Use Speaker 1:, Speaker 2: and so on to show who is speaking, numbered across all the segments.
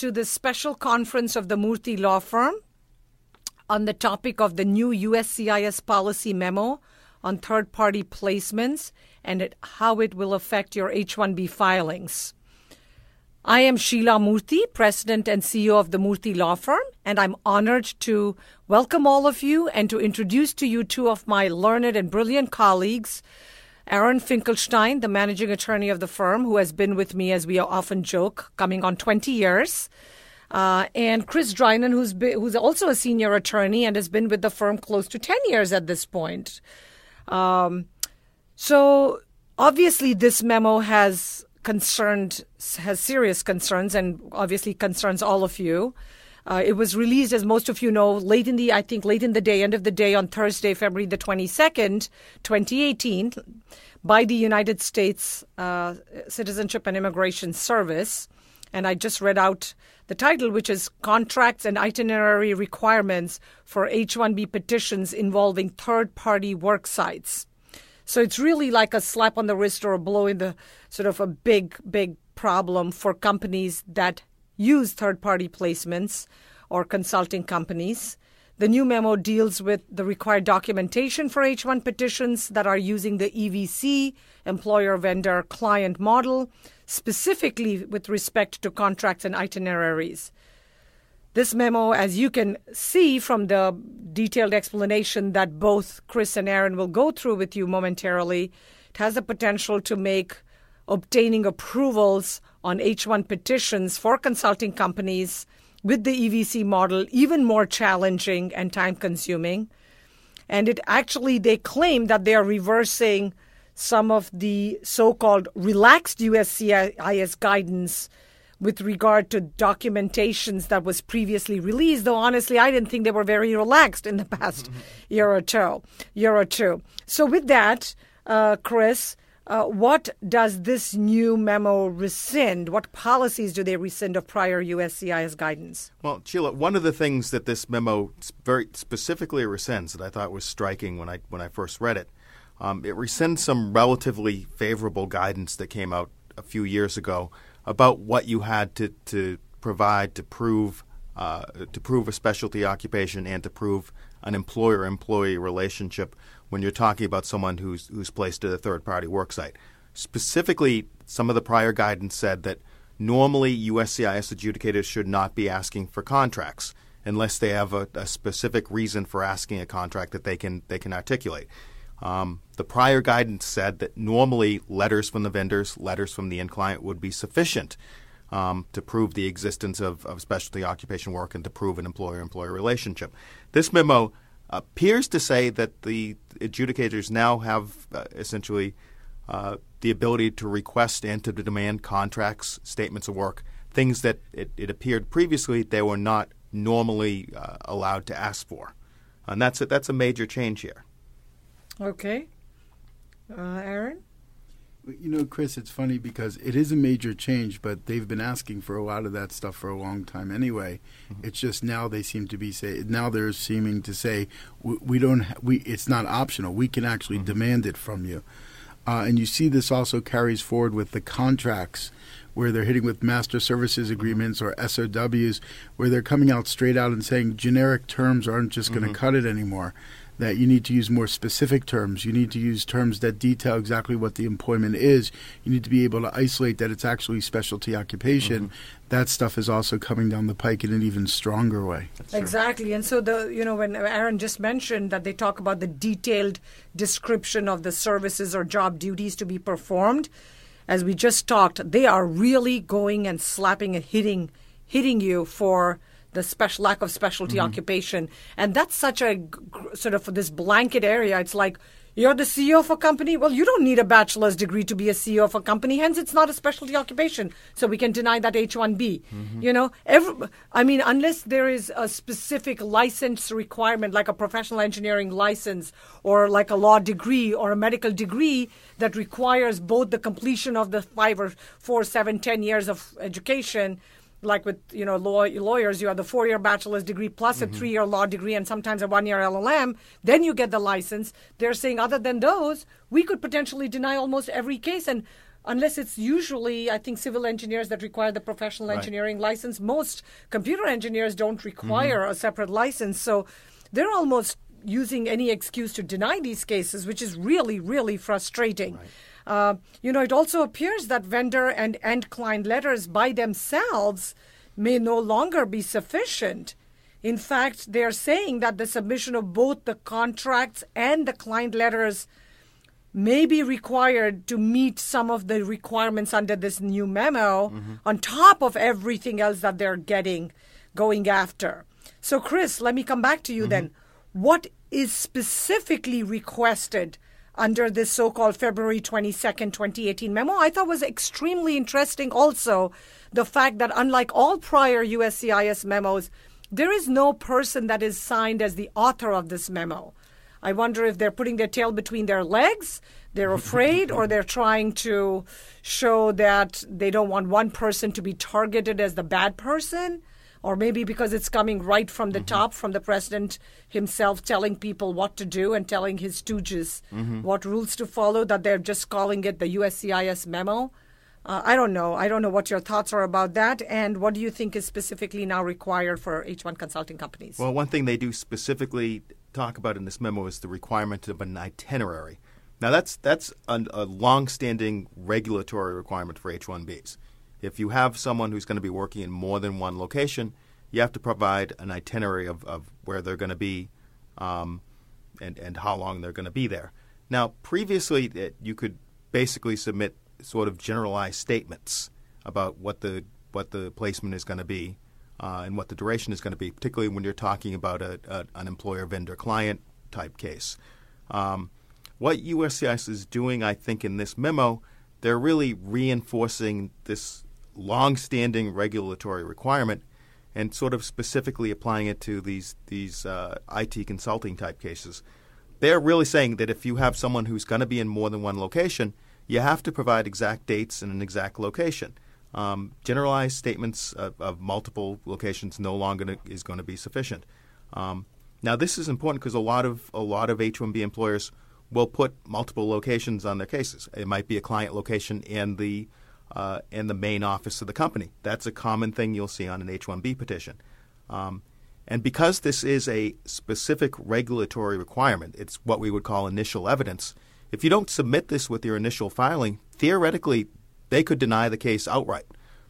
Speaker 1: to this special conference of the Murthy Law Firm on the topic of the new USCIS policy memo on third party placements and it, how it will affect your H 1B filings. I am Sheila Murthy, President and CEO of the Murthy Law Firm, and I'm honored to welcome all of you and to introduce to you two of my learned and brilliant colleagues. Aaron Finkelstein, the managing attorney of the firm, who has been with me, as we often joke, coming on 20 years. Uh, and Chris Drynan, who's, been, who's also a senior attorney and has been with the firm close to 10 years at this point. Um, so, obviously, this memo has concerned, has serious concerns, and obviously concerns all of you. Uh, it was released, as most of you know, late in the, I think, late in the day, end of the day on Thursday, February the 22nd, 2018, by the United States uh, Citizenship and Immigration Service. And I just read out the title, which is Contracts and Itinerary Requirements for H 1B Petitions Involving Third Party Work Sites. So it's really like a slap on the wrist or a blow in the sort of a big, big problem for companies that use third party placements or consulting companies. The new memo deals with the required documentation for H 1 petitions that are using the EVC, employer vendor client model, specifically with respect to contracts and itineraries. This memo, as you can see from the detailed explanation that both Chris and Aaron will go through with you momentarily, it has the potential to make obtaining approvals on H 1 petitions for consulting companies with the EVC model even more challenging and time consuming. And it actually, they claim that they are reversing some of the so called relaxed USCIS guidance with regard to documentations that was previously released, though honestly, I didn't think they were very relaxed in the past mm-hmm. year or two. Year or two. So, with that, uh, Chris, uh, what does this new memo rescind? What policies do they rescind of prior USCIS guidance?
Speaker 2: Well, Sheila, one of the things that this memo very specifically rescinds that I thought was striking when I when I first read it, um, it rescinds some relatively favorable guidance that came out a few years ago about what you had to, to provide to prove uh, to prove a specialty occupation and to prove an employer-employee relationship when you're talking about someone who's who's placed at a third party work site. Specifically, some of the prior guidance said that normally USCIS adjudicators should not be asking for contracts unless they have a, a specific reason for asking a contract that they can they can articulate. Um, the prior guidance said that normally letters from the vendors, letters from the end client would be sufficient um, to prove the existence of, of specialty occupation work and to prove an employer employer relationship. This memo appears to say that the adjudicators now have uh, essentially uh, the ability to request and to demand contracts, statements of work, things that it, it appeared previously they were not normally uh, allowed to ask for. And that's a, that's a major change here.
Speaker 1: Okay. Uh, Aaron?
Speaker 3: You know, Chris, it's funny because it is a major change, but they've been asking for a lot of that stuff for a long time anyway. Mm-hmm. It's just now they seem to be say now they're seeming to say we, we don't ha- we it's not optional. We can actually mm-hmm. demand it from you. Uh, and you see this also carries forward with the contracts where they're hitting with master services mm-hmm. agreements or SOWs, where they're coming out straight out and saying generic terms aren't just going to mm-hmm. cut it anymore that you need to use more specific terms. You need to use terms that detail exactly what the employment is. You need to be able to isolate that it's actually specialty occupation. Mm-hmm. That stuff is also coming down the pike in an even stronger way.
Speaker 1: Exactly. And so the you know when Aaron just mentioned that they talk about the detailed description of the services or job duties to be performed, as we just talked, they are really going and slapping and hitting hitting you for the special lack of specialty mm-hmm. occupation, and that's such a sort of this blanket area. It's like You're the CEO of a company. Well, you don't need a bachelor's degree to be a CEO of a company. Hence, it's not a specialty occupation. So we can deny that H-1B. Mm-hmm. You know, every, I mean, unless there is a specific license requirement, like a professional engineering license or like a law degree or a medical degree that requires both the completion of the five or four, seven, ten years of education like with you know law, lawyers, you have the four-year bachelor's degree plus mm-hmm. a three-year law degree and sometimes a one-year LLM. Then you get the license. They're saying other than those, we could potentially deny almost every case and. Unless it's usually, I think, civil engineers that require the professional right. engineering license. Most computer engineers don't require mm-hmm. a separate license. So they're almost using any excuse to deny these cases, which is really, really frustrating. Right. Uh, you know, it also appears that vendor and end client letters by themselves may no longer be sufficient. In fact, they're saying that the submission of both the contracts and the client letters may be required to meet some of the requirements under this new memo mm-hmm. on top of everything else that they're getting going after. So, Chris, let me come back to you mm-hmm. then. What is specifically requested under this so called February 22nd, 2018 memo. I thought was extremely interesting also the fact that, unlike all prior USCIS memos, there is no person that is signed as the author of this memo. I wonder if they're putting their tail between their legs, they're afraid, or they're trying to show that they don't want one person to be targeted as the bad person or maybe because it's coming right from the mm-hmm. top, from the president himself telling people what to do and telling his stooges mm-hmm. what rules to follow, that they're just calling it the USCIS memo. Uh, I don't know. I don't know what your thoughts are about that, and what do you think is specifically now required for H1 consulting companies?
Speaker 2: Well, one thing they do specifically talk about in this memo is the requirement of an itinerary. Now, that's that's a, a long-standing regulatory requirement for H-1Bs. If you have someone who's going to be working in more than one location, you have to provide an itinerary of, of where they're going to be um, and, and how long they're going to be there. Now, previously, it, you could basically submit sort of generalized statements about what the what the placement is going to be uh, and what the duration is going to be, particularly when you're talking about a, a, an employer vendor client type case. Um, what USCIS is doing, I think, in this memo, they're really reinforcing this long-standing regulatory requirement and sort of specifically applying it to these these uh, IT consulting type cases. They're really saying that if you have someone who's going to be in more than one location, you have to provide exact dates and an exact location. Um, generalized statements of, of, multiple locations no longer is going to be sufficient. Um, now, this is important because a lot of a lot of H-1B employers will put multiple locations on their cases. It might be a client location and the uh, in the main office of the company. That's a common thing you'll see on an H 1B petition. Um, and because this is a specific regulatory requirement, it's what we would call initial evidence. If you don't submit this with your initial filing, theoretically, they could deny the case outright.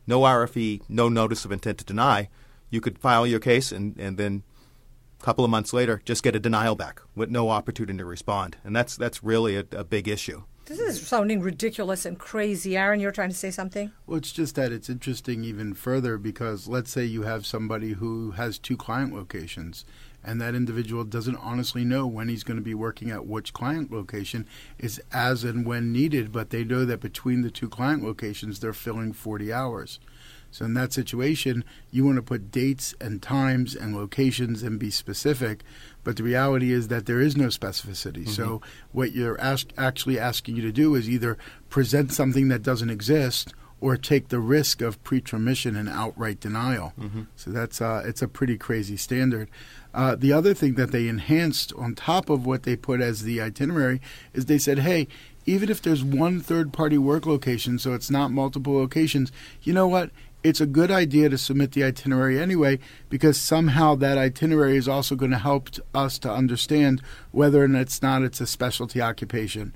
Speaker 2: No RFE, no notice of intent to deny. You could file your case and, and then a couple of months later just get a denial back with no opportunity to respond. And that's, that's really a, a big issue.
Speaker 1: This is sounding ridiculous and crazy. Aaron, you're trying to say something?
Speaker 3: Well, it's just that it's interesting even further because let's say you have somebody who has two client locations and that individual doesn't honestly know when he's going to be working at which client location is as and when needed, but they know that between the two client locations they're filling 40 hours. So in that situation, you want to put dates and times and locations and be specific. But the reality is that there is no specificity. Mm-hmm. So what you're ask, actually asking you to do is either present something that doesn't exist or take the risk of pretermission and outright denial. Mm-hmm. So that's uh, it's a pretty crazy standard. Uh, the other thing that they enhanced on top of what they put as the itinerary is they said, hey, even if there's one third party work location, so it's not multiple locations, you know what? It's a good idea to submit the itinerary anyway because somehow that itinerary is also going to help us to understand whether or not it's not it's a specialty occupation.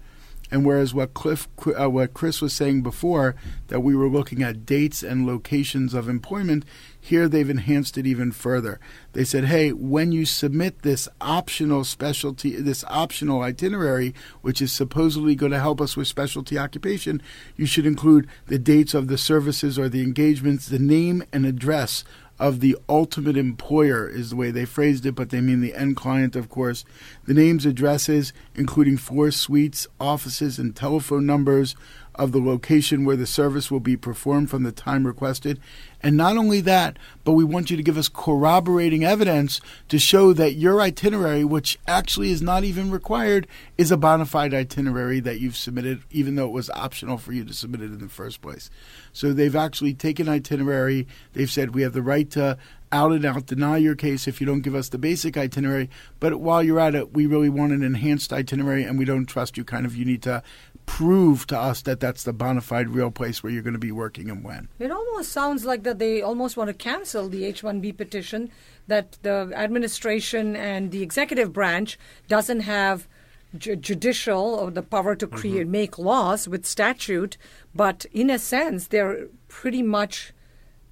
Speaker 3: And whereas what Cliff, uh, what Chris was saying before, that we were looking at dates and locations of employment, here they've enhanced it even further. They said, hey, when you submit this optional specialty, this optional itinerary, which is supposedly going to help us with specialty occupation, you should include the dates of the services or the engagements, the name and address of the ultimate employer, is the way they phrased it, but they mean the end client, of course. The names, addresses, including floor suites, offices, and telephone numbers of the location where the service will be performed from the time requested. And not only that, but we want you to give us corroborating evidence to show that your itinerary, which actually is not even required, is a bona fide itinerary that you've submitted, even though it was optional for you to submit it in the first place. So they've actually taken itinerary. They've said we have the right to out and out deny your case if you don't give us the basic itinerary. But while you're at it, we really want an enhanced itinerary and we don't trust you. Kind of, you need to prove to us that that's the bona fide real place where you're going to be working and when.
Speaker 1: It almost sounds like that they almost want to cancel the H-1B petition that the administration and the executive branch doesn't have ju- judicial or the power to create mm-hmm. make laws with statute, but in a sense they're pretty much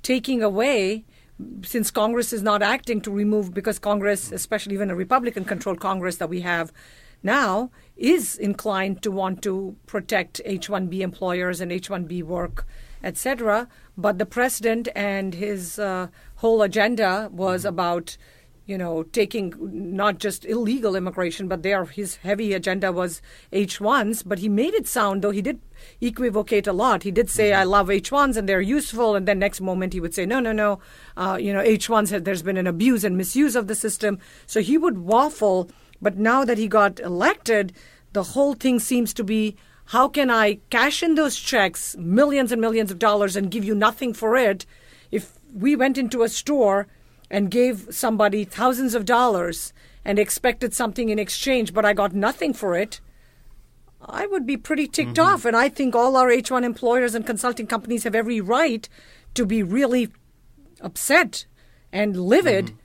Speaker 1: taking away since Congress is not acting to remove because Congress, especially even a Republican controlled Congress that we have now is inclined to want to protect H-1B employers and H-1B work, etc. But the president and his uh, whole agenda was mm-hmm. about, you know, taking not just illegal immigration, but there his heavy agenda was H-1s. But he made it sound, though he did equivocate a lot. He did say, mm-hmm. "I love H-1s and they're useful," and then next moment he would say, "No, no, no, uh, you know, H-1s there's been an abuse and misuse of the system." So he would waffle but now that he got elected, the whole thing seems to be how can I cash in those checks, millions and millions of dollars, and give you nothing for it? If we went into a store and gave somebody thousands of dollars and expected something in exchange, but I got nothing for it, I would be pretty ticked mm-hmm. off. And I think all our H1 employers and consulting companies have every right to be really upset and livid. Mm-hmm.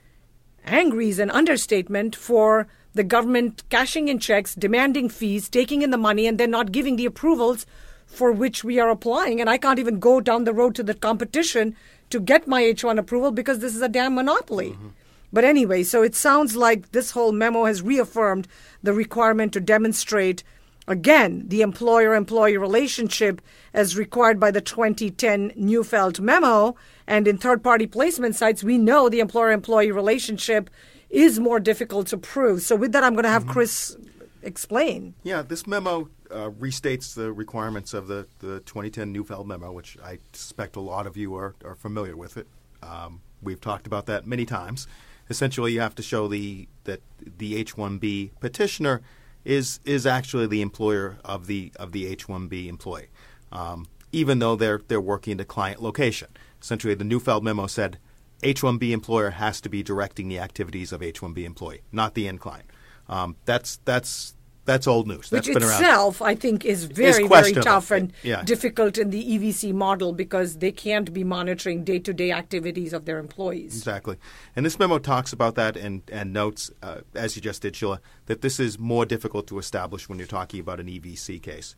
Speaker 1: Angry is an understatement for the government cashing in checks, demanding fees, taking in the money, and then not giving the approvals for which we are applying. And I can't even go down the road to the competition to get my H1 approval because this is a damn monopoly. Mm-hmm. But anyway, so it sounds like this whole memo has reaffirmed the requirement to demonstrate, again, the employer employee relationship as required by the 2010 Neufeld memo. And in third party placement sites, we know the employer employee relationship is more difficult to prove. So, with that, I'm going to have mm-hmm. Chris explain.
Speaker 2: Yeah, this memo uh, restates the requirements of the, the 2010 Neufeld memo, which I suspect a lot of you are, are familiar with it. Um, we've talked about that many times. Essentially, you have to show the that the H-1B petitioner is is actually the employer of the of the H-1B employee, um, even though they're they're working at a client location. Essentially, the Neufeld memo said H-1B employer has to be directing the activities of H-1B employee, not the end client. Um, that's that's that's old news.
Speaker 1: That's
Speaker 2: Which
Speaker 1: itself. I think, is very very tough and yeah. difficult in the EVC model because they can't be monitoring day to day activities of their employees.
Speaker 2: Exactly, and this memo talks about that and and notes, uh, as you just did, Sheila, that this is more difficult to establish when you're talking about an EVC case.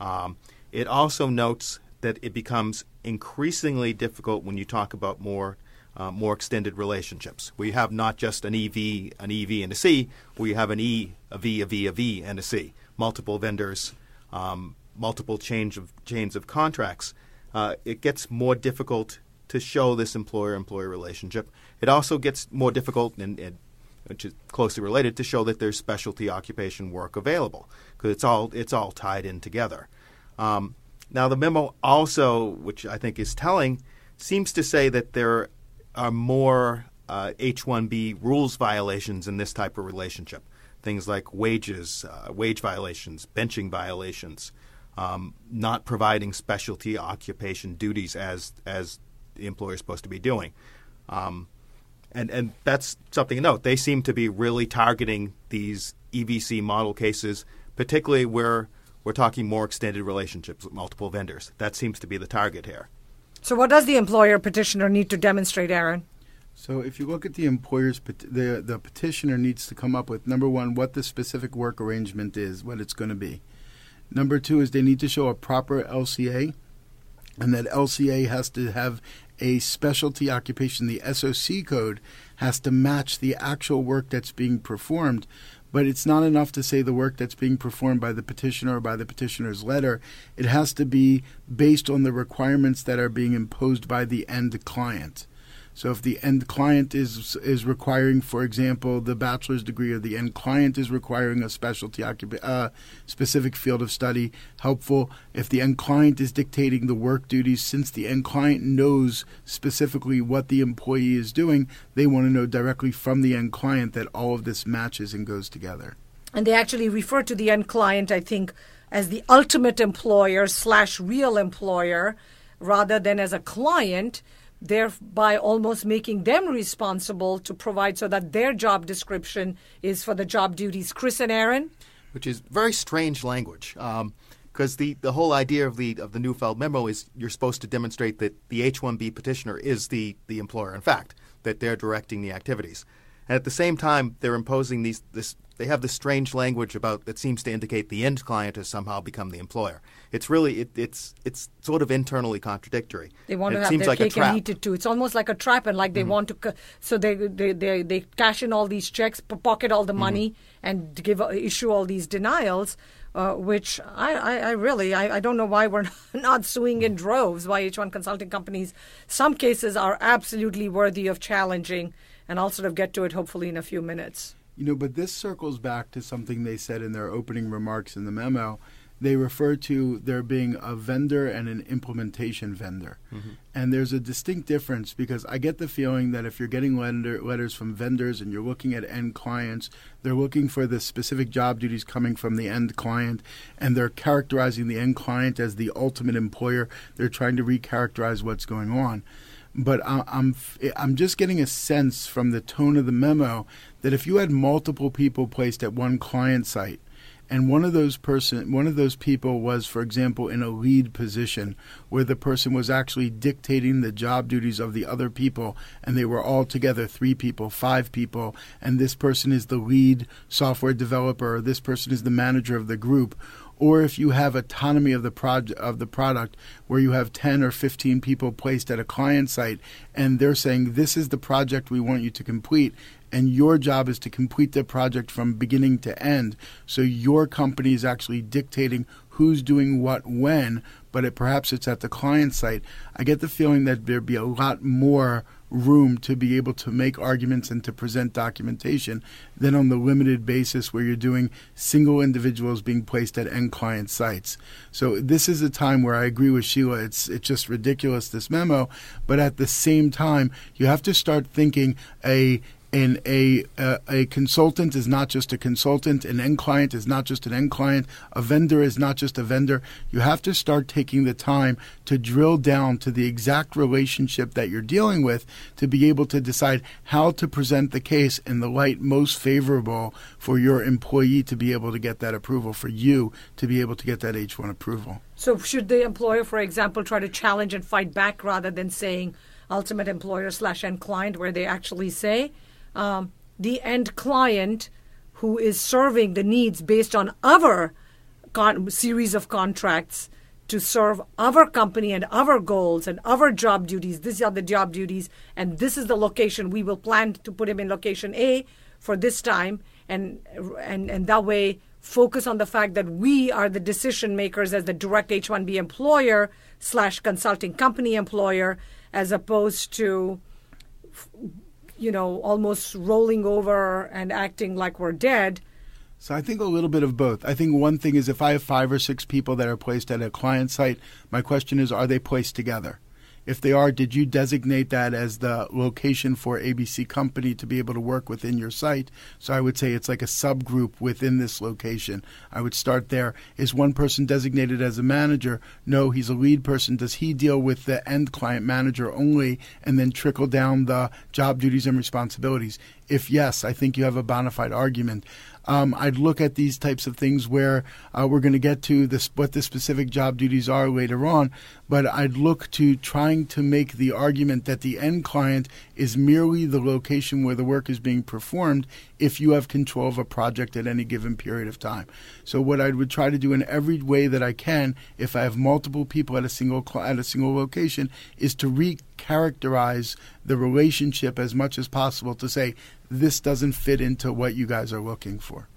Speaker 2: Um, it also notes that it becomes increasingly difficult when you talk about more uh, more extended relationships. We have not just an EV, an EV, and a C. We have an E, a V, a V, a V, and a C. Multiple vendors, um, multiple change of chains of contracts. Uh, it gets more difficult to show this employer-employer relationship. It also gets more difficult, and, and which is closely related, to show that there's specialty occupation work available because it's all it's all tied in together. Um, now, the memo also, which I think is telling, seems to say that there are more uh, H-1B rules violations in this type of relationship. Things like wages, uh, wage violations, benching violations, um, not providing specialty occupation duties as as the employer is supposed to be doing. Um, and and that's something to note. They seem to be really targeting these EVC model cases, particularly where we're talking more extended relationships with multiple vendors. That seems to be the target here.
Speaker 1: So, what does the employer petitioner need to demonstrate, Aaron?
Speaker 3: So, if you look at the employer's the the petitioner needs to come up with number one what the specific work arrangement is, what it's going to be. Number two is they need to show a proper LCA, and that LCA has to have a specialty occupation. The SOC code has to match the actual work that's being performed but it's not enough to say the work that's being performed by the petitioner or by the petitioner's letter. It has to be based on the requirements that are being imposed by the end client. So if the end client is is requiring, for example, the bachelor's degree, or the end client is requiring a specialty occup- uh, specific field of study, helpful. If the end client is dictating the work duties, since the end client knows specifically what the employee is doing, they want to know directly from the end client that all of this matches and goes together.
Speaker 1: And they actually refer to the end client, I think, as the ultimate employer slash real employer rather than as a client thereby almost making them responsible to provide so that their job description is for the job duties. Chris and Aaron?
Speaker 2: Which is very strange language. because um, the, the whole idea of the of the Neufeld memo is you're supposed to demonstrate that the H-1B petitioner is the, the employer. In fact, that they're directing the activities, and at the same time they're imposing these this they have this strange language about that seems to indicate the end client has somehow become the employer. It's really it, it's it's sort of internally contradictory.
Speaker 1: They want
Speaker 2: and
Speaker 1: to have their
Speaker 2: like
Speaker 1: cake and eat it too. It's almost like a trap, and like they mm-hmm. want to, so they, they they they cash in all these checks, pocket all the mm-hmm. money, and give uh, issue all these denials. Uh, which I, I, I really I, I, don't know why we're not suing in droves. Why H1 consulting companies? Some cases are absolutely worthy of challenging, and I'll sort of get to it hopefully in a few minutes.
Speaker 3: You know, but this circles back to something they said in their opening remarks in the memo. They refer to there being a vendor and an implementation vendor. Mm-hmm. And there's a distinct difference because I get the feeling that if you're getting lender, letters from vendors and you're looking at end clients, they're looking for the specific job duties coming from the end client and they're characterizing the end client as the ultimate employer. They're trying to recharacterize what's going on but I'm I'm just getting a sense from the tone of the memo that if you had multiple people placed at one client site, and one of those person one of those people was for example in a lead position where the person was actually dictating the job duties of the other people and they were all together three people five people and this person is the lead software developer or this person is the manager of the group or if you have autonomy of the project of the product where you have 10 or 15 people placed at a client site and they're saying this is the project we want you to complete and your job is to complete the project from beginning to end. So your company is actually dictating who's doing what when but it, perhaps it's at the client site i get the feeling that there'd be a lot more room to be able to make arguments and to present documentation than on the limited basis where you're doing single individuals being placed at end client sites. So this is a time where I agree with Sheila. It's it's just ridiculous this memo, but at the same time you have to start thinking a and a uh, a consultant is not just a consultant an end client is not just an end client a vendor is not just a vendor. You have to start taking the time to drill down to the exact relationship that you're dealing with to be able to decide how to present the case in the light most favorable for your employee to be able to get that approval for you to be able to get that H1 approval.
Speaker 1: So should the employer for example try to challenge and fight back rather than saying ultimate employer slash end client where they actually say um, the end client who is serving the needs based on our con- series of contracts to serve our company and our goals and our job duties. These are the job duties, and this is the location. We will plan to put him in location A for this time, and and and that way focus on the fact that we are the decision makers as the direct H-1B employer slash consulting company employer, as opposed to you know, almost rolling over and acting like we're dead.
Speaker 3: So I think a little bit of both. I think one thing is if I have five or six people that are placed at a client site, my question is, are they placed together? If they are, did you designate that as the location for ABC Company to be able to work within your site? So I would say it's like a subgroup within this location. I would start there. Is one person designated as a manager? No, he's a lead person. Does he deal with the end client manager only and then trickle down the job duties and responsibilities? If yes, I think you have a bona fide argument. Um, I'd look at these types of things where uh, we're going to get to this, what the specific job duties are later on, but I'd look to trying to make the argument that the end client is merely the location where the work is being performed if you have control of a project at any given period of time. So what I would try to do in every way that I can, if I have multiple people at a single at a single location, is to recharacterize the relationship as much as possible to say this doesn't fit into what you guys are looking for.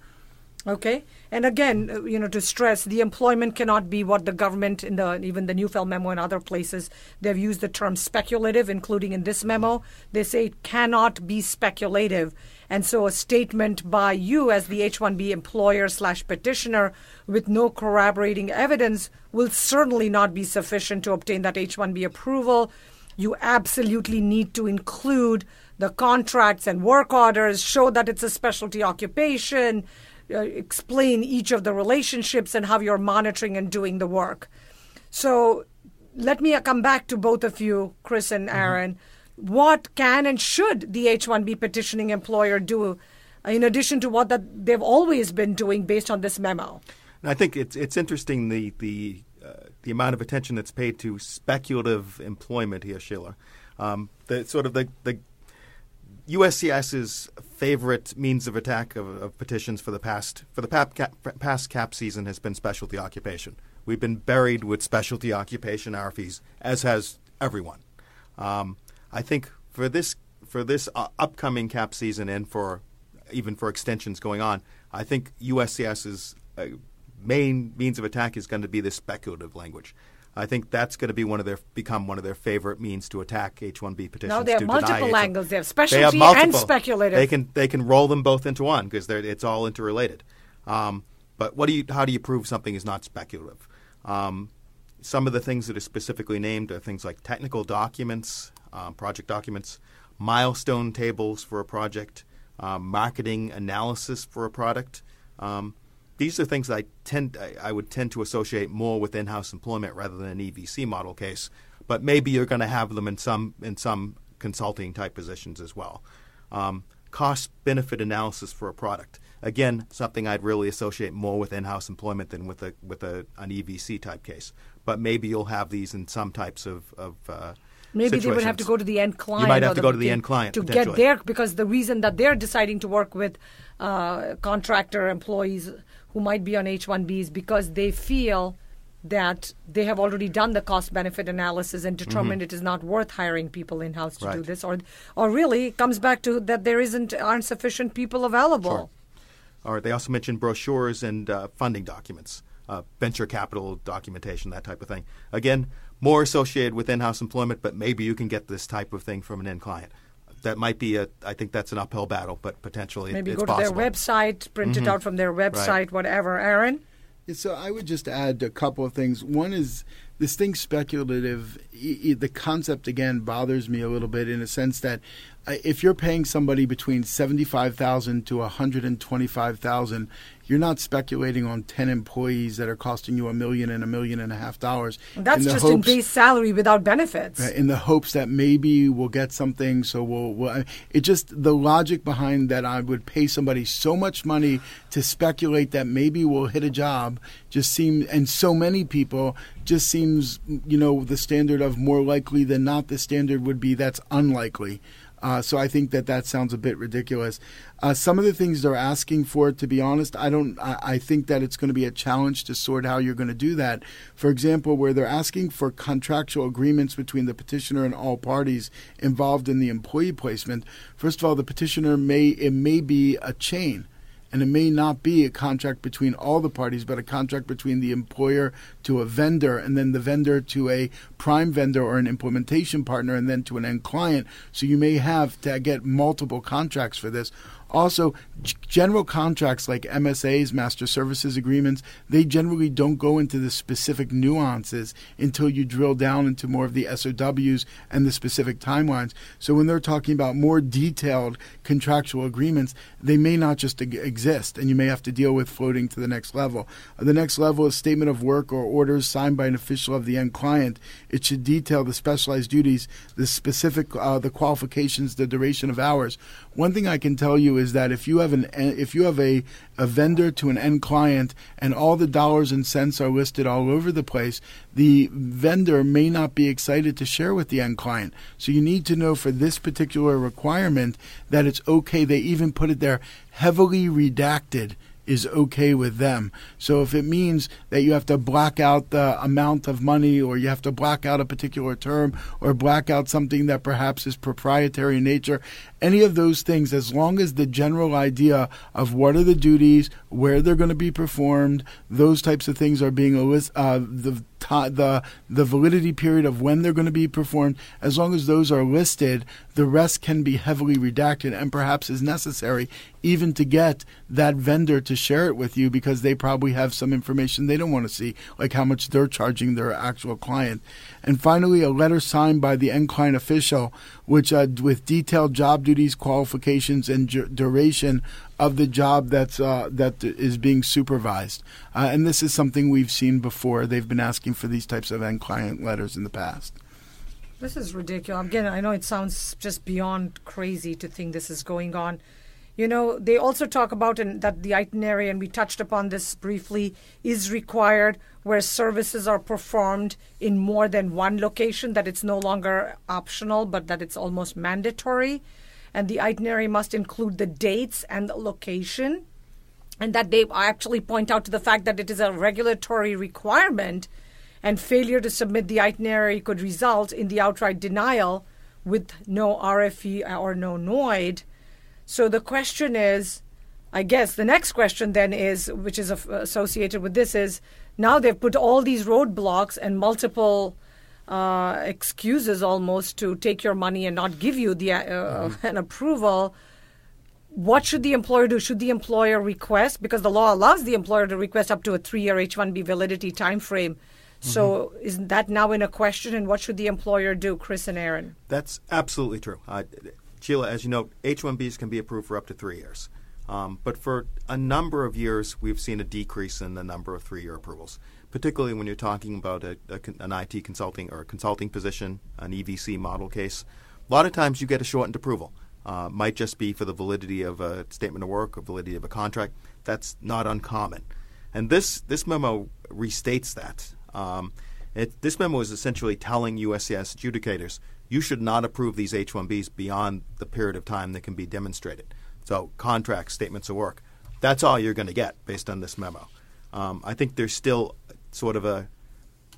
Speaker 1: Okay, and again, uh, you know, to stress, the employment cannot be what the government in the even the Neufeld memo and other places they've used the term speculative, including in this memo. They say it cannot be speculative, and so a statement by you as the H-1B employer slash petitioner with no corroborating evidence will certainly not be sufficient to obtain that H-1B approval. You absolutely need to include the contracts and work orders, show that it's a specialty occupation uh, explain each of the relationships and how you're monitoring and doing the work. So let me come back to both of you, Chris and mm-hmm. Aaron. Mm-hmm. What can and should the H 1B petitioning employer do in addition to what that they've always been doing based on this memo?
Speaker 2: I think it's it's interesting the the uh, the amount of attention that's paid to speculative employment here, Sheila. Um, the sort of the, the USCIS's favorite means of attack of, of petitions for the past for the cap, past cap season has been specialty occupation. We've been buried with specialty occupation RFEs, as has everyone. Um, I think for this for this uh, upcoming cap season and for even for extensions going on, I think USCIS's uh, main means of attack is going to be this speculative language. I think that's going to be one of their become one of their favorite means to attack H-1B petitions.
Speaker 1: No, they have multiple angles. They have specialty
Speaker 2: they have
Speaker 1: and speculative.
Speaker 2: They can they can roll them both into one because it's all interrelated. Um, but what do you? How do you prove something is not speculative? Um, some of the things that are specifically named are things like technical documents, um, project documents, milestone tables for a project, um, marketing analysis for a product. Um, these are things that I tend I would tend to associate more with in-house employment rather than an EVC model case. But maybe you're going to have them in some in some consulting type positions as well. Um, cost benefit analysis for a product again something I'd really associate more with in-house employment than with a with a, an EVC type case. But maybe you'll have these in some types of, of uh,
Speaker 1: Maybe they would have to go to the end client.
Speaker 2: You might have to go to the end client
Speaker 1: to get there because the reason that they're deciding to work with uh, contractor employees who might be on H-1Bs because they feel that they have already done the cost benefit analysis and determined mm-hmm. it is not worth hiring people in house to
Speaker 2: right.
Speaker 1: do this or or really it comes back to that there isn't aren't sufficient people available.
Speaker 2: Sure. All right. They also mentioned brochures and uh, funding documents, uh, venture capital documentation, that type of thing. Again, more associated with in-house employment, but maybe you can get this type of thing from an end client that might be a. I think that's an uphill battle, but potentially
Speaker 1: maybe
Speaker 2: it's
Speaker 1: go to
Speaker 2: possible.
Speaker 1: their website, print
Speaker 2: mm-hmm.
Speaker 1: it out from their website,
Speaker 2: right.
Speaker 1: whatever. Aaron.
Speaker 3: So I would just add a couple of things. One is this thing speculative. The concept again bothers me a little bit in a sense that if you're paying somebody between seventy-five thousand to one hundred and twenty-five thousand, you're not speculating on 10 employees that are costing you a million and a million and a half dollars.
Speaker 1: That's in just hopes, in base salary without benefits.
Speaker 3: In the hopes that maybe we'll get something. So we'll, we'll, it just, the logic behind that I would pay somebody so much money to speculate that maybe we'll hit a job just seems, and so many people just seems, you know, the standard of more likely than not, the standard would be that's unlikely. Uh, so I think that that sounds a bit ridiculous. Uh, some of the things they're asking for, to be honest, I don't. I, I think that it's going to be a challenge to sort how you're going to do that. For example, where they're asking for contractual agreements between the petitioner and all parties involved in the employee placement. First of all, the petitioner may it may be a chain and it may not be a contract between all the parties, but a contract between the employer to a vendor, and then the vendor to a prime vendor or an implementation partner, and then to an end client. So you may have to get multiple contracts for this. Also, general contracts like MSAs, master services agreements, they generally don't go into the specific nuances until you drill down into more of the SOWs and the specific timelines. So when they're talking about more detailed contractual agreements, they may not just exist, and you may have to deal with floating to the next level. The next level is statement of work or orders signed by an official of the end client. It should detail the specialized duties, the specific, uh, the qualifications, the duration of hours. One thing I can tell you is that if you have an if you have a, a vendor to an end client and all the dollars and cents are listed all over the place, the vendor may not be excited to share with the end client. So you need to know for this particular requirement that it's okay. They even put it there heavily redacted is okay with them. So if it means that you have to black out the amount of money or you have to black out a particular term or black out something that perhaps is proprietary in nature, any of those things, as long as the general idea of what are the duties, where they're going to be performed, those types of things are being uh, the the the validity period of when they're going to be performed, as long as those are listed, the rest can be heavily redacted and perhaps is necessary even to get that vendor to share it with you because they probably have some information they don't want to see, like how much they're charging their actual client. And finally, a letter signed by the end client official, which uh, with detailed job duties, qualifications, and duration of the job that's uh, that is being supervised. Uh, and this is something we've seen before. They've been asking for these types of end client letters in the past.
Speaker 1: This is ridiculous. Again, I know it sounds just beyond crazy to think this is going on. You know, they also talk about that the itinerary, and we touched upon this briefly, is required where services are performed in more than one location, that it's no longer optional, but that it's almost mandatory. And the itinerary must include the dates and the location. And that they actually point out to the fact that it is a regulatory requirement, and failure to submit the itinerary could result in the outright denial with no RFE or no NOID so the question is, I guess the next question then is, which is associated with this, is now they've put all these roadblocks and multiple uh, excuses almost to take your money and not give you the uh, mm-hmm. an approval. What should the employer do? Should the employer request because the law allows the employer to request up to a three-year H-1B validity time frame? So mm-hmm. isn't that now in a question? And what should the employer do, Chris and Aaron?
Speaker 2: That's absolutely true. Uh, Sheila, as you know, H-1Bs can be approved for up to three years. Um, but for a number of years, we've seen a decrease in the number of three-year approvals, particularly when you're talking about a, a, an IT consulting or a consulting position, an EVC model case. A lot of times you get a shortened approval. Uh, might just be for the validity of a statement of work or validity of a contract. That's not uncommon. And this, this memo restates that. Um, it, this memo is essentially telling USCIS adjudicators you should not approve these H-1Bs beyond the period of time that can be demonstrated. So contracts, statements of work, that's all you're going to get based on this memo. Um, I think there's still sort of a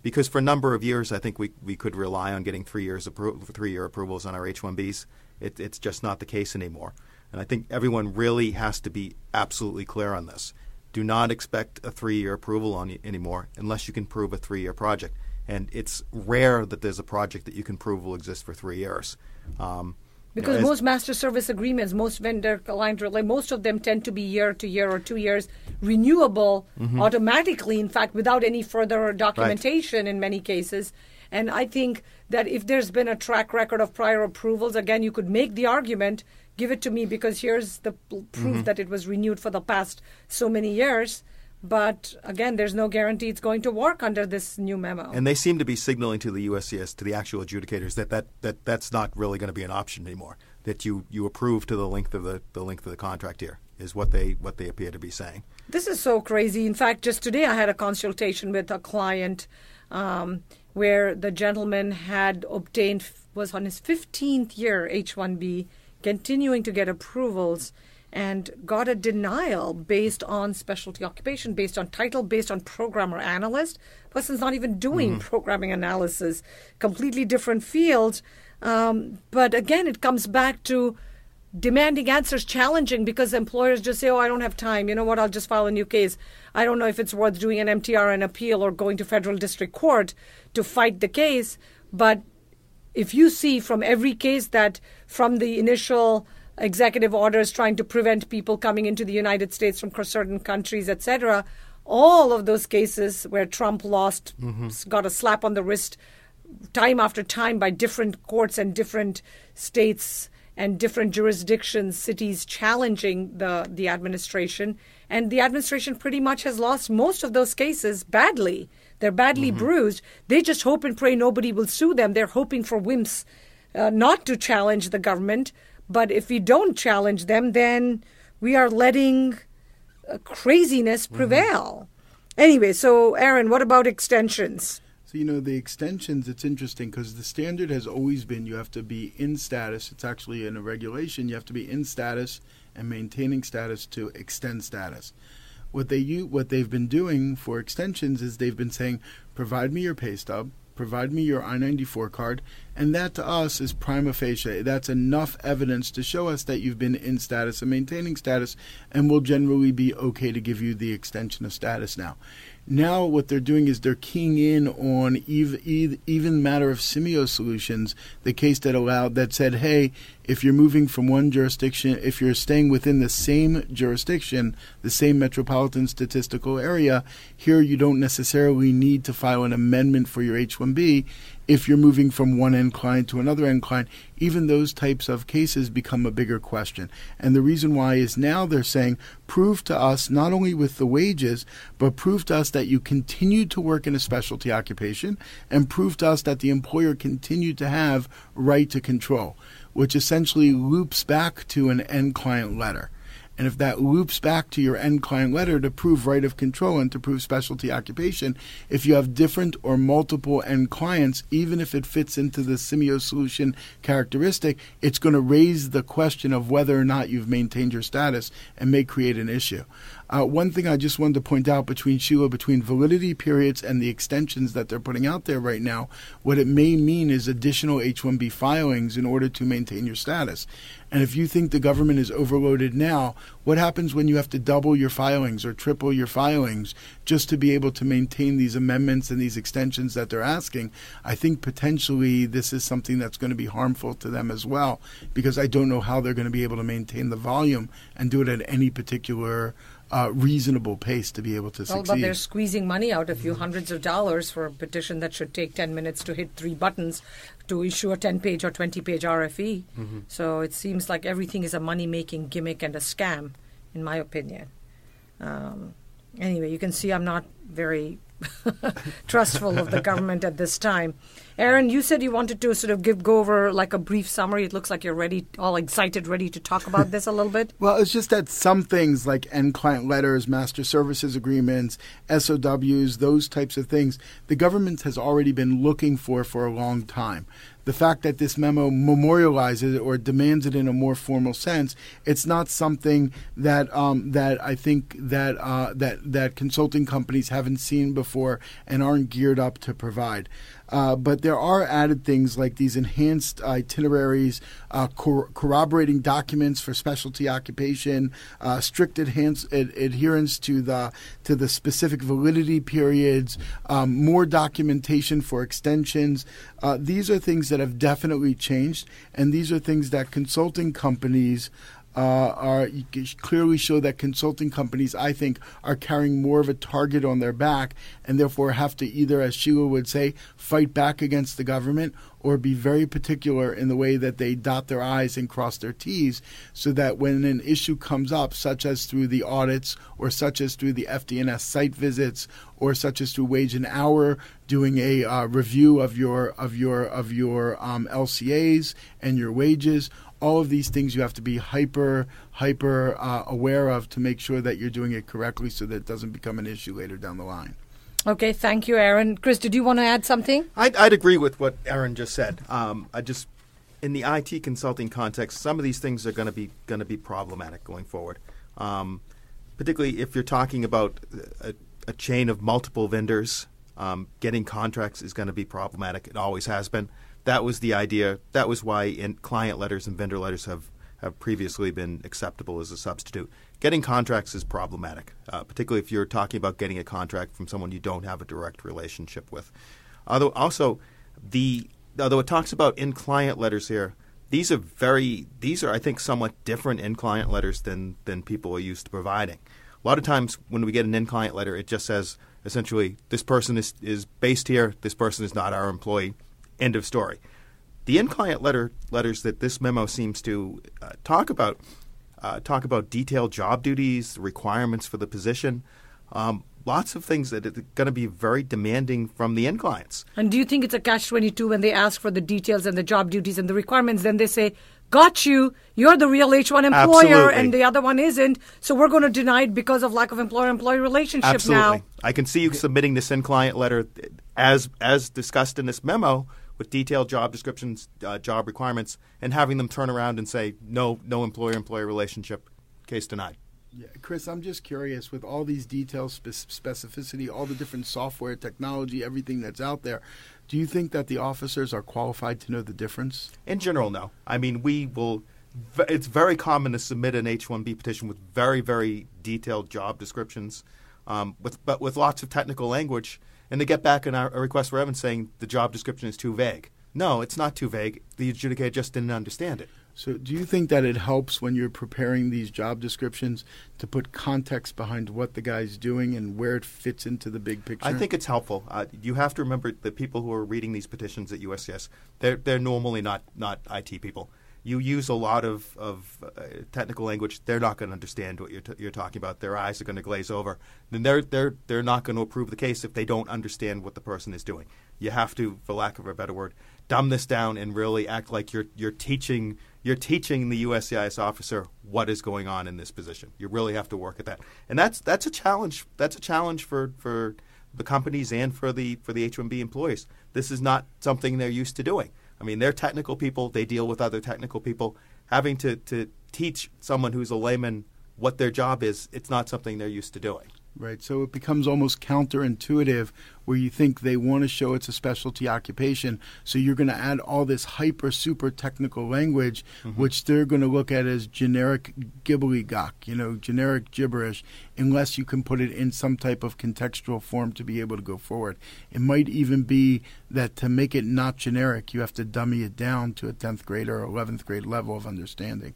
Speaker 2: because for a number of years I think we, we could rely on getting three years appro- three year approvals on our H-1Bs. It, it's just not the case anymore, and I think everyone really has to be absolutely clear on this. Do not expect a three year approval on anymore unless you can prove a three year project and it's rare that there's a project that you can prove will exist for three years. Um,
Speaker 1: because you know, most master service agreements, most vendor aligned, like most of them tend to be year to year or two years, renewable mm-hmm. automatically. In fact, without any further documentation right. in many cases. And I think that if there's been a track record of prior approvals, again, you could make the argument, give it to me because here's the proof mm-hmm. that it was renewed for the past so many years. But again, there's no guarantee it's going to work under this new memo.
Speaker 2: And they seem to be signaling to the USCIS, to the actual adjudicators, that, that, that that's not really going to be an option anymore. That you, you approve to the length of the, the length of the contract here is what they what they appear to be saying.
Speaker 1: This is so crazy. In fact, just today I had a consultation with a client um, where the gentleman had obtained was on his 15th year H1B, continuing to get approvals and got a denial based on specialty occupation, based on title, based on programmer analyst. Person's not even doing mm-hmm. programming analysis, completely different field. Um, but again, it comes back to demanding answers challenging because employers just say, oh, I don't have time. You know what? I'll just file a new case. I don't know if it's worth doing an MTR and appeal or going to federal district court to fight the case. But if you see from every case that from the initial executive orders trying to prevent people coming into the United States from certain countries, etc. All of those cases where Trump lost, mm-hmm. got a slap on the wrist time after time by different courts and different states and different jurisdictions, cities challenging the, the administration. And the administration pretty much has lost most of those cases badly. They're badly mm-hmm. bruised. They just hope and pray nobody will sue them. They're hoping for wimps uh, not to challenge the government but if we don't challenge them, then we are letting uh, craziness mm-hmm. prevail. Mm-hmm. Anyway, so Aaron, what about extensions?
Speaker 3: So, you know, the extensions, it's interesting because the standard has always been you have to be in status. It's actually in a regulation, you have to be in status and maintaining status to extend status. what they what they've been doing for extensions is they've been saying, provide me your pay stub, provide me your I 94 card, and that to us is prima facie. That's enough evidence to show us that you've been in status and maintaining status, and will generally be okay to give you the extension of status now. Now, what they're doing is they're keying in on even, even matter of Simeio solutions, the case that allowed that said, hey, if you're moving from one jurisdiction, if you're staying within the same jurisdiction, the same metropolitan statistical area, here you don't necessarily need to file an amendment for your H-1B if you're moving from one end client to another end client, even those types of cases become a bigger question. And the reason why is now they're saying, prove to us not only with the wages, but prove to us that you continued to work in a specialty occupation and prove to us that the employer continued to have right to control, which essentially loops back to an end client letter. And if that loops back to your end client letter to prove right of control and to prove specialty occupation, if you have different or multiple end clients, even if it fits into the Simeio solution characteristic, it's going to raise the question of whether or not you've maintained your status and may create an issue. Uh, one thing I just wanted to point out between Sheila, between validity periods and the extensions that they're putting out there right now, what it may mean is additional H 1B filings in order to maintain your status. And if you think the government is overloaded now, what happens when you have to double your filings or triple your filings just to be able to maintain these amendments and these extensions that they're asking? I think potentially this is something that's going to be harmful to them as well, because I don't know how they're going to be able to maintain the volume and do it at any particular uh, reasonable pace to be able to
Speaker 1: well,
Speaker 3: succeed.
Speaker 1: but they're squeezing money out of you, hundreds of dollars for a petition that should take 10 minutes to hit three buttons to issue a 10 page or 20 page RFE. Mm-hmm. So it seems like everything is a money making gimmick and a scam, in my opinion. Um, anyway, you can see I'm not very trustful of the government at this time. Aaron, you said you wanted to sort of give go over like a brief summary. It looks like you're ready, all excited, ready to talk about this a little bit.
Speaker 3: well, it's just that some things like end client letters, master services agreements, SOWs, those types of things, the government has already been looking for for a long time the fact that this memo memorializes it or demands it in a more formal sense, it's not something that um, that I think that uh, that that consulting companies haven't seen before and aren't geared up to provide. Uh, but there are added things like these enhanced itineraries, uh, cor- corroborating documents for specialty occupation, uh, strict ad- adherence to the to the specific validity periods, um, more documentation for extensions. Uh, these are things that have definitely changed, and these are things that consulting companies uh, are clearly show that consulting companies, I think, are carrying more of a target on their back, and therefore have to either, as Sheila would say, fight back against the government or be very particular in the way that they dot their I's and cross their T's, so that when an issue comes up, such as through the audits or such as through the FDNS site visits or such as through wage and hour, doing a uh, review of your of your of your um, LCAs and your wages all of these things you have to be hyper hyper uh, aware of to make sure that you're doing it correctly so that it doesn't become an issue later down the line.
Speaker 1: Okay thank you aaron. Chris did you want to add something?
Speaker 2: I'd, I'd agree with what aaron just said. Um, i just in the it consulting context some of these things are going to be going to be problematic going forward. Um, particularly if you're talking about a, a chain of multiple vendors um, getting contracts is going to be problematic. It always has been that was the idea. That was why in client letters and vendor letters have, have previously been acceptable as a substitute. Getting contracts is problematic, uh, particularly if you're talking about getting a contract from someone you don't have a direct relationship with. Although also the although it talks about in client letters here, these are very these are I think somewhat different in client letters than than people are used to providing. A lot of times when we get an in client letter, it just says essentially this person is, is based here, this person is not our employee End of story. The end client letter letters that this memo seems to uh, talk about uh, talk about detailed job duties, requirements for the position, um, lots of things that are going to be very demanding from the end clients.
Speaker 1: And do you think it's a catch twenty two when they ask for the details and the job duties and the requirements? Then they say, "Got you. You're the real H one employer,
Speaker 2: Absolutely.
Speaker 1: and the other one isn't. So we're going to deny it because of lack of employer employee relationship
Speaker 2: Absolutely.
Speaker 1: now."
Speaker 2: I can see you submitting this end client letter as as discussed in this memo with detailed job descriptions, uh, job requirements, and having them turn around and say no, no employer-employee relationship, case denied.
Speaker 3: Yeah, Chris, I'm just curious with all these details, specificity, all the different software, technology, everything that's out there. Do you think that the officers are qualified to know the difference?
Speaker 2: In general, no. I mean, we will. It's very common to submit an H-1B petition with very, very detailed job descriptions, um, with but with lots of technical language, and they get back in our, a request for evidence saying the job description is too vague. No, it's not too vague. The adjudicator just didn't understand it.
Speaker 3: So, do you think that it helps when you're preparing these job descriptions to put context behind what the guy's doing and where it fits into the big picture?
Speaker 2: I think it's helpful. Uh, you have to remember the people who are reading these petitions at USCIS, they're, they're normally not, not IT people. You use a lot of, of uh, technical language, they're not going to understand what you're, t- you're talking about. Their eyes are going to glaze over. Then they're, they're, they're not going to approve the case if they don't understand what the person is doing. You have to, for lack of a better word, dumb this down and really act like you're, you're teaching you're teaching the USCIS officer what is going on in this position. You really have to work at that, and that's that's a challenge. That's a challenge for for the companies and for the for the H-1B employees. This is not something they're used to doing. I mean, they're technical people. They deal with other technical people. Having to to teach someone who's a layman what their job is, it's not something they're used to doing.
Speaker 3: Right. So it becomes almost counterintuitive where you think they want to show it's a specialty occupation. So you're going to add all this hyper super technical language, mm-hmm. which they're going to look at as generic gibbly-gock, you know, generic gibberish, unless you can put it in some type of contextual form to be able to go forward. It might even be that to make it not generic, you have to dummy it down to a 10th grade or 11th grade level of understanding.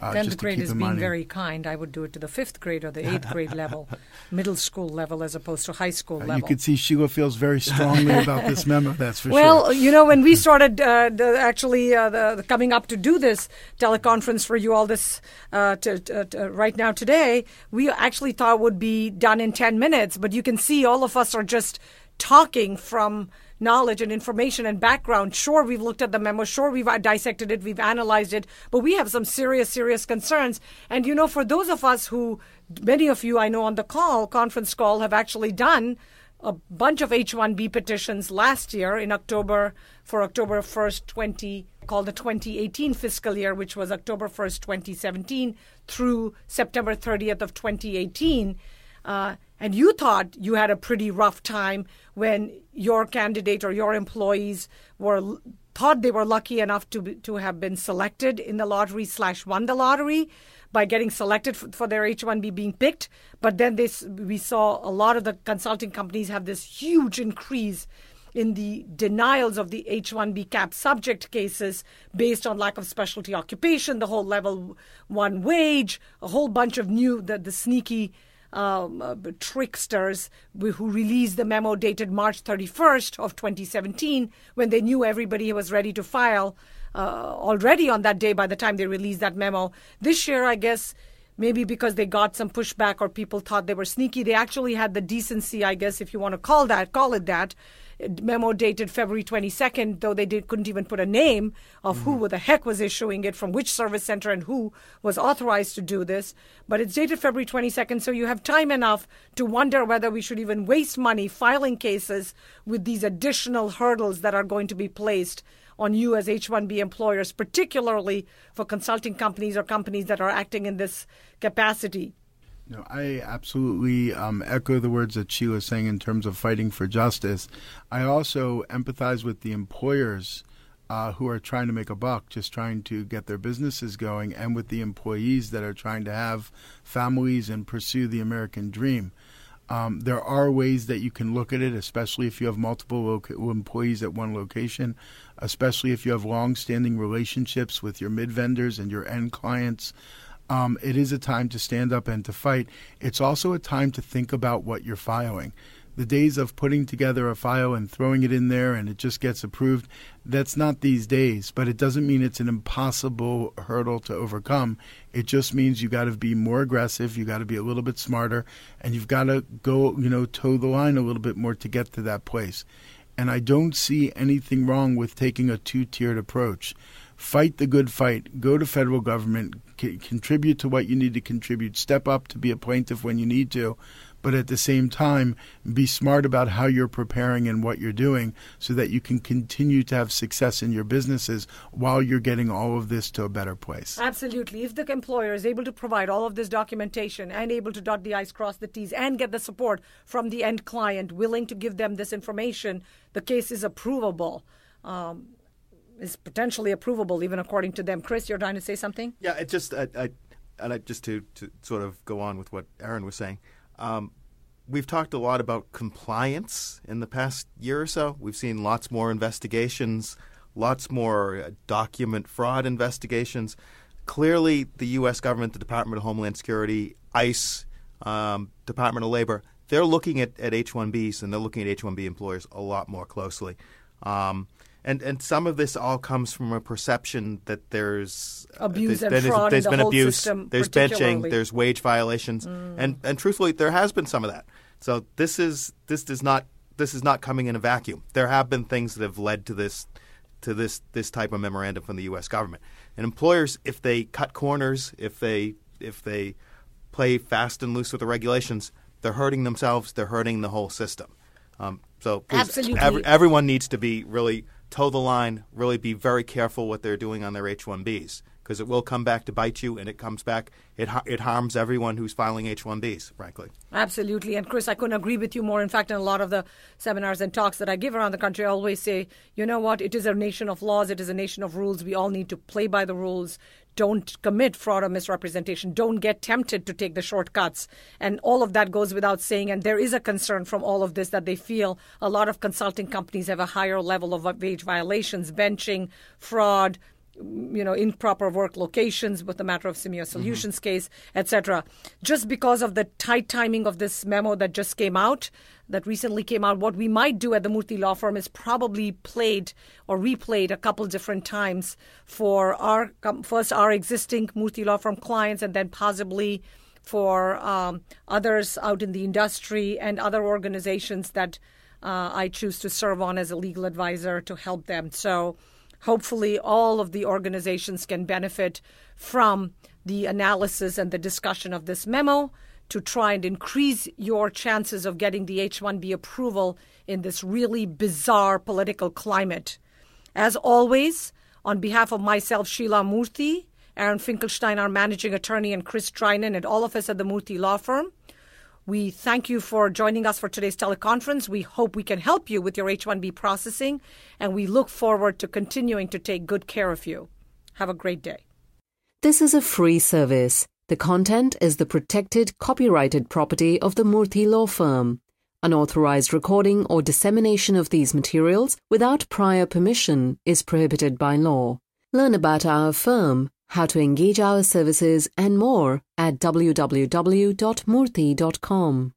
Speaker 1: Uh, Tenth grade is being very kind. I would do it to the fifth grade or the eighth grade level, middle school level, as opposed to high school uh, level.
Speaker 3: You could see Sheila feels very strongly about this memo. That's for
Speaker 1: well,
Speaker 3: sure.
Speaker 1: Well, you know, when we started uh, the, actually uh, the, the, coming up to do this teleconference for you all this uh, to, to, right now today, we actually thought would be done in ten minutes. But you can see all of us are just talking from knowledge and information and background. Sure, we've looked at the memo. Sure, we've dissected it. We've analyzed it. But we have some serious, serious concerns. And, you know, for those of us who, many of you I know on the call, conference call, have actually done a bunch of H-1B petitions last year in October for October 1st, 20 called the 2018 fiscal year, which was October 1st, 2017 through September 30th of 2018. Uh, and you thought you had a pretty rough time when your candidate or your employees were thought they were lucky enough to to have been selected in the lottery slash won the lottery by getting selected for, for their H1B being picked. But then this we saw a lot of the consulting companies have this huge increase in the denials of the H1B cap subject cases based on lack of specialty occupation, the whole level one wage, a whole bunch of new the, the sneaky um, uh, tricksters who released the memo dated March 31st of 2017 when they knew everybody was ready to file uh, already on that day by the time they released that memo. This year, I guess, maybe because they got some pushback or people thought they were sneaky, they actually had the decency, I guess, if you want to call that, call it that, memo dated February 22nd, though they did, couldn't even put a name of mm-hmm. who the heck was issuing it, from which service center, and who was authorized to do this. But it's dated February 22nd, so you have time enough to wonder whether we should even waste money filing cases with these additional hurdles that are going to be placed on you as H 1B employers, particularly for consulting companies or companies that are acting in this capacity.
Speaker 3: No, I absolutely um, echo the words that she was saying in terms of fighting for justice. I also empathize with the employers uh, who are trying to make a buck, just trying to get their businesses going, and with the employees that are trying to have families and pursue the American dream. Um, there are ways that you can look at it, especially if you have multiple loca- employees at one location, especially if you have long standing relationships with your mid vendors and your end clients. Um, it is a time to stand up and to fight. It's also a time to think about what you're filing. The days of putting together a file and throwing it in there and it just gets approved, that's not these days, but it doesn't mean it's an impossible hurdle to overcome. It just means you got to be more aggressive, you got to be a little bit smarter, and you've got to go, you know, toe the line a little bit more to get to that place. And I don't see anything wrong with taking a two tiered approach fight the good fight, go to federal government, c- contribute to what you need to contribute, step up to be a plaintiff when you need to, but at the same time, be smart about how you're preparing and what you're doing so that you can continue to have success in your businesses while you're getting all of this to a better place.
Speaker 1: Absolutely. If the employer is able to provide all of this documentation and able to dot the I's, cross the T's, and get the support from the end client willing to give them this information, the case is approvable. Um, is potentially approvable even according to them. Chris, you're trying to say something?
Speaker 2: Yeah, it just I, I I, just to, to sort of go on with what Aaron was saying. Um, we've talked a lot about compliance in the past year or so. We've seen lots more investigations, lots more uh, document fraud investigations. Clearly, the U.S. government, the Department of Homeland Security, ICE, um, Department of Labor, they're looking at, at H-1Bs and they're looking at H-1B employers a lot more closely. Um, and and some of this all comes from a perception that there's
Speaker 1: uh, abuse
Speaker 2: there's
Speaker 1: and
Speaker 2: been,
Speaker 1: fraud
Speaker 2: there's
Speaker 1: in the
Speaker 2: been
Speaker 1: whole
Speaker 2: abuse, there's benching, there's wage violations,
Speaker 1: Mm.
Speaker 2: and and truthfully, there has been some of that. So this is this does not this is not coming in a vacuum. There have been things that have led to this to this this type of memorandum from the U.S. government. And employers, if they cut corners, if they if they play fast and loose with the regulations, they're hurting themselves. They're hurting the whole system. Um, so please,
Speaker 1: Absolutely.
Speaker 2: every- everyone needs to be really toe the line. Really be very careful what they're doing on their H-1Bs because it will come back to bite you, and it comes back. It it harms everyone who's filing H-1Bs. Frankly.
Speaker 1: Absolutely. And Chris, I couldn't agree with you more. In fact, in a lot of the seminars and talks that I give around the country, I always say, you know what? It is a nation of laws, it is a nation of rules. We all need to play by the rules. Don't commit fraud or misrepresentation. Don't get tempted to take the shortcuts. And all of that goes without saying. And there is a concern from all of this that they feel a lot of consulting companies have a higher level of wage violations, benching, fraud, you know, improper work locations with the matter of Simeio Solutions case, etc. Just because of the tight timing of this memo that just came out, that recently came out, what we might do at the Murthy Law Firm is probably played or replayed a couple different times for our first our existing Murthy Law Firm clients, and then possibly for um, others out in the industry and other organizations that uh, I choose to serve on as a legal advisor to help them. So hopefully all of the organizations can benefit from the analysis and the discussion of this memo to try and increase your chances of getting the H1B approval in this really bizarre political climate. As always, on behalf of myself, Sheila Murthy, Aaron Finkelstein, our managing attorney, and Chris Trinan, and all of us at the Murthy Law Firm, we thank you for joining us for today's teleconference. We hope we can help you with your H 1B processing, and we look forward to continuing to take good care of you. Have a great day.
Speaker 4: This is a free service. The content is the protected copyrighted property of the Murthy Law Firm. Unauthorized recording or dissemination of these materials without prior permission is prohibited by law. Learn about our firm, how to engage our services, and more at www.murthy.com.